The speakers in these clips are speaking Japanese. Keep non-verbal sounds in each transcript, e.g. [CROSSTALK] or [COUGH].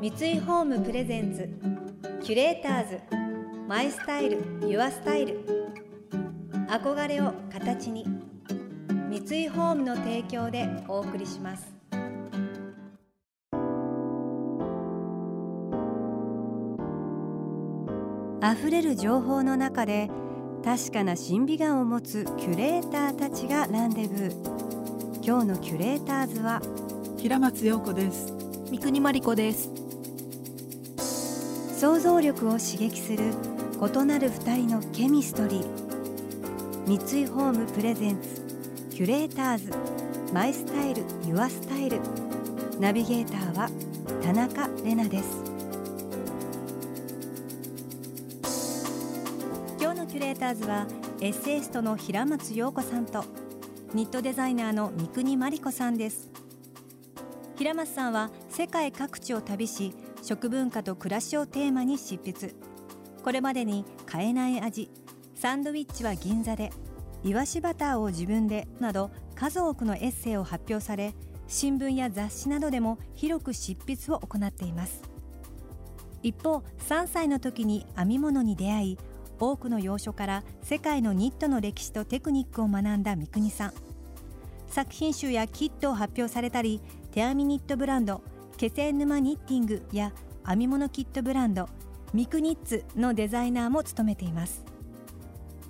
三井ホームプレゼンツキュレーターズマイスタイルユアスタイル。憧れを形に三井ホームの提供でお送りします。溢れる情報の中で確かな審美眼を持つキュレーターたちがランデブー。今日のキュレーターズは平松陽子です。三国真理子です想像力を刺激する異なる二人のケミストリー。三井ホームプレゼンツキュレーターズ。マイスタイルユアスタイル。ナビゲーターは田中れなです。今日のキュレーターズはエッセイストの平松陽子さんとニットデザイナーの三国真理子さんです。平松さんは世界各地を旅し食文化と暮らしをテーマに執筆。これまでに買えない味サンドウィッチは銀座でイワシバターを自分でなど数多くのエッセイを発表され新聞や雑誌などでも広く執筆を行っています。一方3歳の時に編み物に出会い多くの洋書から世界のニットの歴史とテクニックを学んだ三國さん。作品集やキットを発表されたり手編みニットブランド気仙沼ニッティングや編み物キットブランドミクニッツのデザイナーも務めています。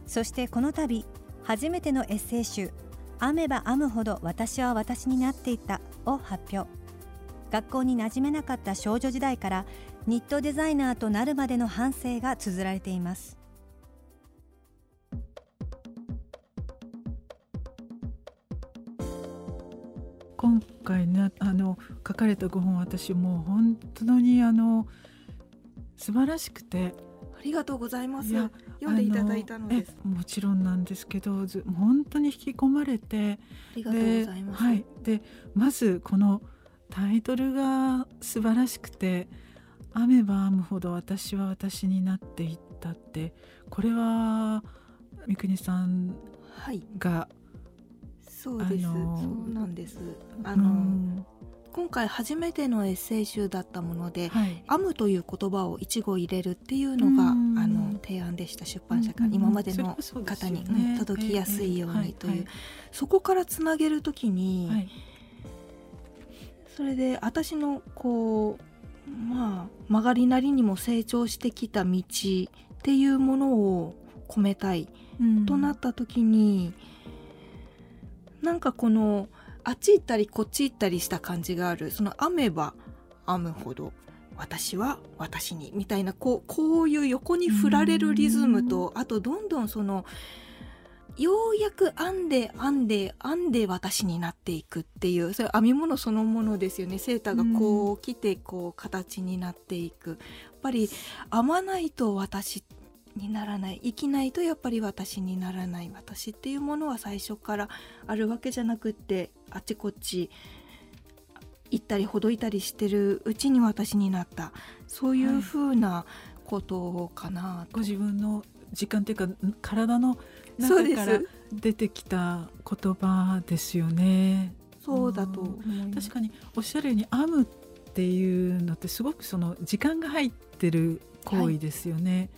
そしてこの度初めてのエッセイ集「編めば編むほど私は私になっていた」を発表。学校に馴染めなかった少女時代からニットデザイナーとなるまでの反省が綴られています。今回ねあの書かれたご本私もう本当にあの素晴らしくて。ありがとうございます。読んでいただいたのです。えもちろんなんですけどず本当に引き込まれて。ありがとうございます、はい、でまずこのタイトルが素晴らしくて「編めば編むほど私は私になっていった」って。これは三國さんはいがそうです、あのそうなんです。ああの、今回初めてのエッセイ集だったものではい、編むという言葉を一語入れるっていうのが、うん。あの提案でした出版社から、うん今までの方に、ねうん届きやすいようええにという、はい。そこからつなげるときに、はい。それで私のこうまあ曲がりなりにも成長してきた道っていうものを込めたいうんとなった時に、なんかこのあっち行ったりこっち行ったりした感じがある。その編めば編むほど私は私にみたいなこうこういう横に振られるリズムとあとどんどんそのようやく編んで編んで編んで私になっていくっていうそれ編み物そのものですよね。セーターがこう来てこう形になっていく。やっぱり編まないと私にならない生きないとやっぱり私にならない私っていうものは最初からあるわけじゃなくってあちこち行ったりほどいたりしてるうちに私になった。そういうふうなことかなと、ご自分の時間っていうか体の中からす。出てきた言葉ですよね。そうだと確かにおっしゃるように編むっていうのってすごくその時間が入ってる行為ですよね。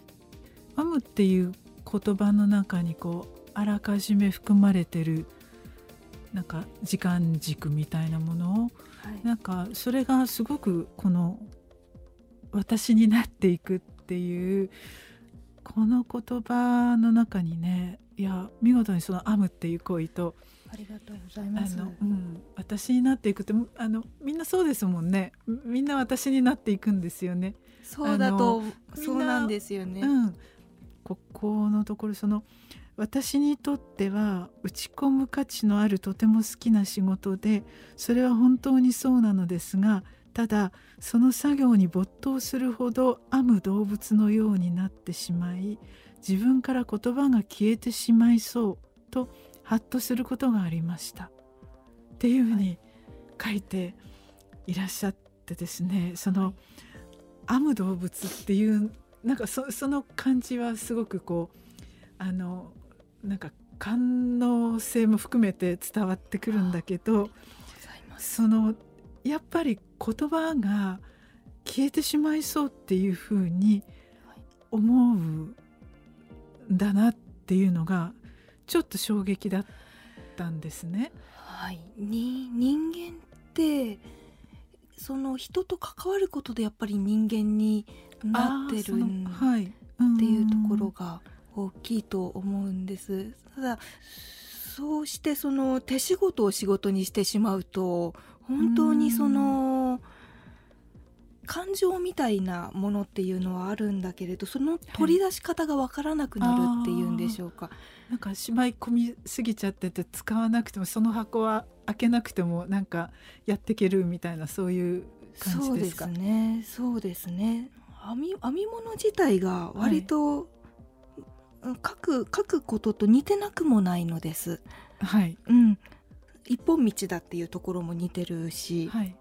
編むっていう言葉の中にこうあらかじめ含まれてるなんか時間軸みたいなものをはい。なんかそれがすごくこの私になっていくっていうこの言葉の中にねいや見事にその編むっていう行為とありがとうございあます。の、うん、私になっていくってあのみんなそうですもんね。みんな私になっていくんですよね。そうだとそうなんですよね、うん、ここのところその私にとっては打ち込む価値のあるとても好きな仕事でそれは本当にそうなのですがただその作業に没頭するほど編む動物のようになってしまい自分から言葉が消えてしまいそうとハッとすることがありました。っていうふうに書いていらっしゃってですねその編む動物っていうなんかそその感じはすごくこうあのなんか官能性も含めて伝わってくるんだけどそのやっぱり言葉が消えてしまいそうっていうふうに思うんだなっていうのがちょっと衝撃だったんですね。はい、に人間ってその人と関わることでやっぱり人間になってるんはい、っていうところが大きいと思うんです。ただそうしてその手仕事を仕事にしてしまうと本当にその感情みたいなものっていうのはあるんだけれどその取り出し方がわからなくなるっていうんでしょうか。なんかしまい込みすぎちゃってて使わなくてもその箱は開けなくてもなんかやっていけるみたいなそういう感じですか？そうですね。そうですね。編み編み物自体が割と、書く書くことと似てなくもないのです。はい。うん。一本道だっていうところも似てるし、はい。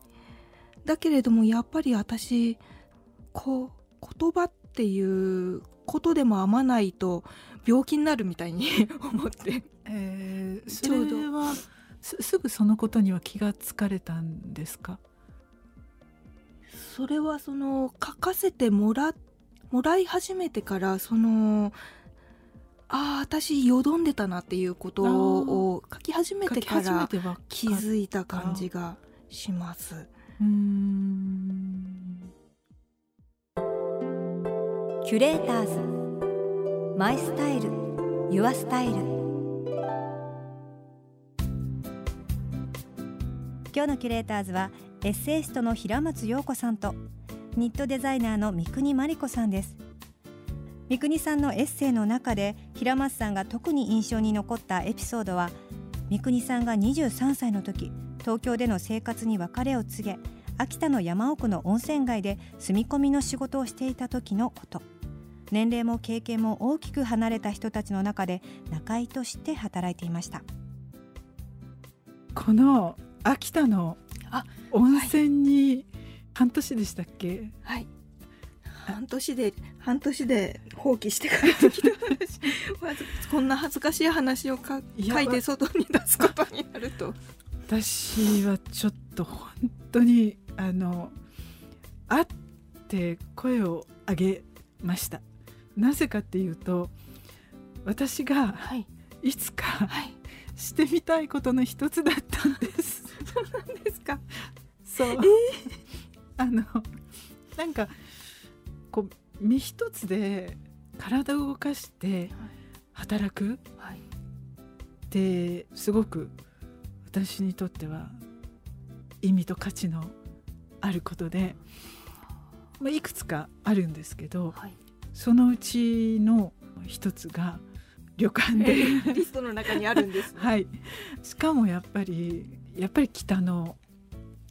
だけれどもやっぱり私こう言葉っていうことでも編まないと病気になるみたいに [LAUGHS] 思って。えー、それはすすぐそのことには気がつかれたんですか？それはその書かせてもらもらい始めてからそのああ私よどんでたなっていうことを書き始めてか書き始めらては気づいた感じがします。うんキュレーターズマイスタイルユアスタイル今日のキュレーターズはエッセイストの平松陽子さんとニットデザイナーの三国真理子さんです。三国さんのエッセイの中で平松さんが特に印象に残ったエピソードは三国さんが23歳の時東京での生活に別れを告げ秋田の山奥の温泉街で住み込みの仕事をしていた時のこと。年齢も経験も大きく離れた人たちの中で仲居として働いていました。この秋田の温泉に半年でしたっけ、はい。半年で半年で放棄して帰ってきた話。[LAUGHS] まずこんな恥ずかしい話をか書いて外に出すことになると。私はちょっと本当にあの会って声を上げました。なぜかっていうと私がはい。いつかはい。してみたいことの一つだったんです何ですか。そう、あのなんかこう身一つで体を動かして働くはい。ってすごく私にとっては意味と価値のあることで、まあ、いくつかあるんですけどはい。そのうちの一つが旅館で。[LAUGHS] リストの中にあるんです、ね、はい。しかもやっぱりやっぱり北の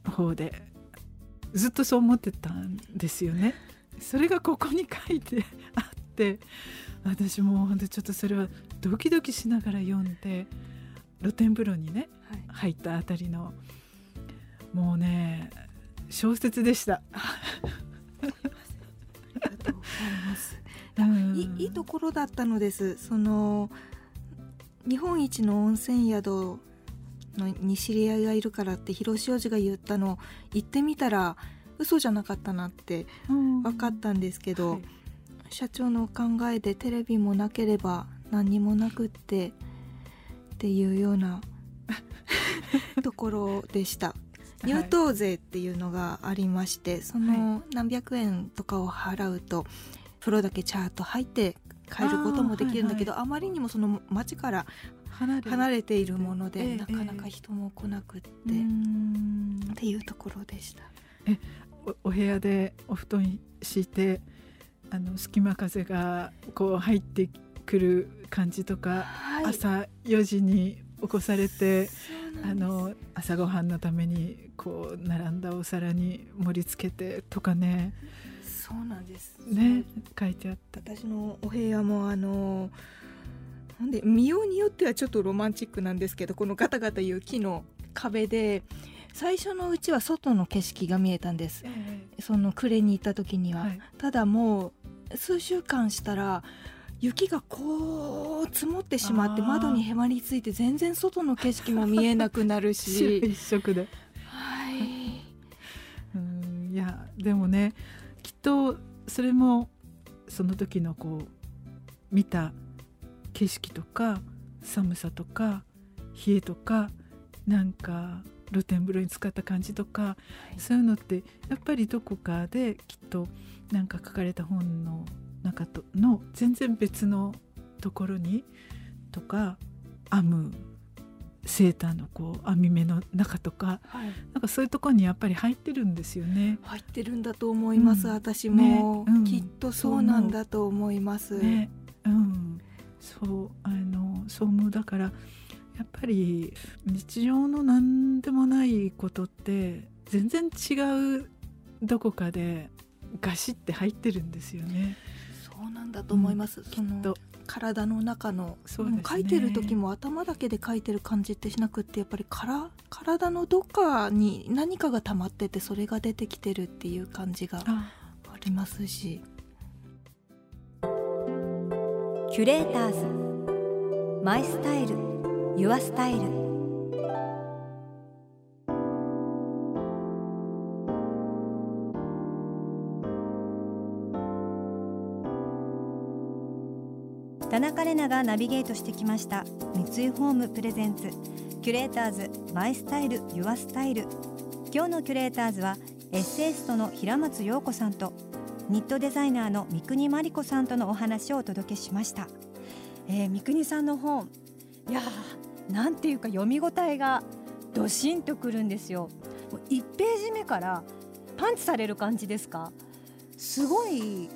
方でずっとそう思ってたんですよね。それがここに書いて [LAUGHS] あって私もう本当ちょっとそれはドキドキしながら読んで露天風呂にねはい入ったあたりのもうね小説でした。ありがとうございいいいところだったのですその日本一の温泉宿のに知り合いがいるからって広塩寺が言ったの行ってみたら嘘じゃなかったなってうん。分かったんですけど、はい。社長のお考えでテレビもなければ何にもなくってっていうような [LAUGHS] ところでした。入湯税っていうのがありましてその何百円とかを払うと風呂だけチャート入って帰ることもできるんだけどあ,、まりにもその町から離れ離れているもので、ええなかなか人も来なくって、うっん。ていうところでした。おお部屋でお布団敷いてあの隙間風がこう入ってくる感じとか、はい、朝4時に起こされてあの朝ごはんのためにこう並んだお皿に盛り付けてとかね。そうなんです。ね書いてあった。私のお部屋もあのなんで見ようによってはちょっとロマンチックなんですけどこのガタガタいう木の壁で最初のうちは外の景色が見えたんです。その暮れに行った時には、はい。ただもう数週間したら雪がこう積もってしまって窓にへばりついて全然外の景色も見えなくなる [LAUGHS] 白し一色で。はい。[LAUGHS] うんいやでもねきっとそれもその時のこう見た景色とか寒さとか冷えとかなんか露天風呂に使った感じとか、はい、そういうのってやっぱりどこかできっとなんか書かれた本の中との全然別のところにとか編むセーターのこう編み目の中とか、はい、なんかそういうところにやっぱり入ってるんですよね。入ってるんだと思います、うん、私も、ね。うん、きっとそうなんだと思います。ね、うん、そうあのそう思うだからやっぱり日常の何でもないことって全然違うどこかでガシって入ってるんですよね。そうなんだと思います。うん、きっと体の中のそう、ね、書いてる時も頭だけで書いてる感じってしなくってやっぱりから体のどっかに何かが溜まっててそれが出てきてるっていう感じがありますし。 Curators。My Style。Your Style。田中れながナビゲートしてきました。三井ホーム presents。Curators。My Style。Your Style。今日のキュレーターズはエッセイストの平松陽子さんとニットデザイナーの三國真理子さんとのお話をお届けしました、えー、三國さんの本いやーなんていうか読み応えがドシンとくるんですよ。1ページ目からパンチされる感じですか？すごい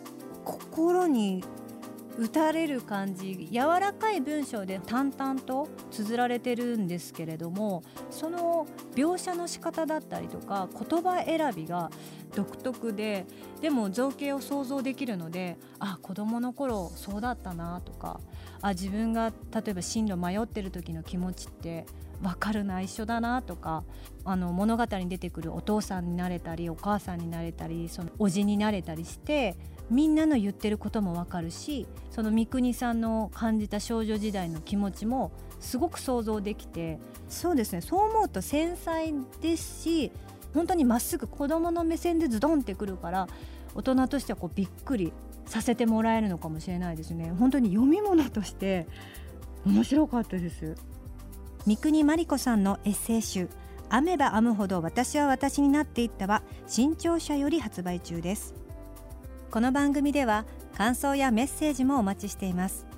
心に打たれる感じ柔らかい文章で淡々と綴られてるんですけれどもその描写の仕方だったりとか言葉選びが独特ででも造形を想像できるのであ子どもの頃そうだったなとかあ自分が例えば進路迷ってる時の気持ちって分かるな一緒だなとかあの物語に出てくるお父さんになれたりお母さんになれたりそのおじになれたりしてみんなの言ってることもわかるしその三國さんの感じた少女時代の気持ちもすごく想像できてそうですね。そう思うと繊細ですし本当にまっすぐ子どもの目線でズドンってくるから大人としてはこうびっくりさせてもらえるのかもしれないですね。本当に読み物として面白かったです。三國真理子さんのエッセイ集編めば編むほど私は私になっていったは新潮社より発売中です。この番組では感想やメッセージもお待ちしています。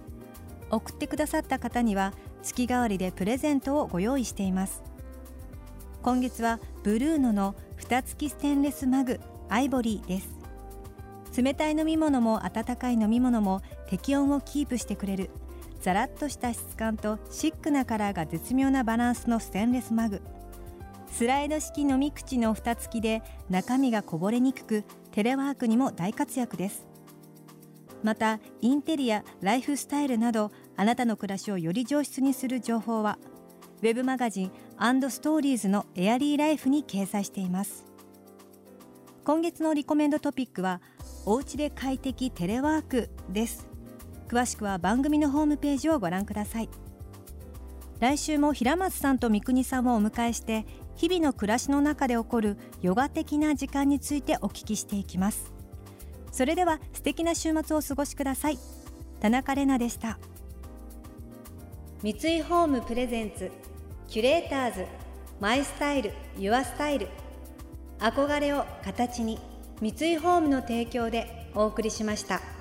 送ってくださった方には月替わりでプレゼントをご用意しています。今月はブルーノの蓋付きステンレスマグアイボリーです。冷たい飲み物も温かい飲み物も適温をキープしてくれるザラッとした質感とシックなカラーが絶妙なバランスのステンレスマグ。スライド式飲み口の蓋付きで中身がこぼれにくくテレワークにも大活躍です。またインテリアライフスタイルなどあなたの暮らしをより上質にする情報はウェブマガジンストーリーズのエアリーライフに掲載しています。今月のリコメンドトピックはおうちで快適テレワークです。詳しくは番組のホームページをご覧ください。来週も平松さんと三國さんをお迎えして日々の暮らしの中で起こるヨガ的な時間についてお聞きしていきます。それでは素敵な週末をお過ごしください。田中れなでした。三井ホームプレゼンツキュレーターズマイスタイルユアスタイル。憧れを形に三井ホームの提供でお送りしました。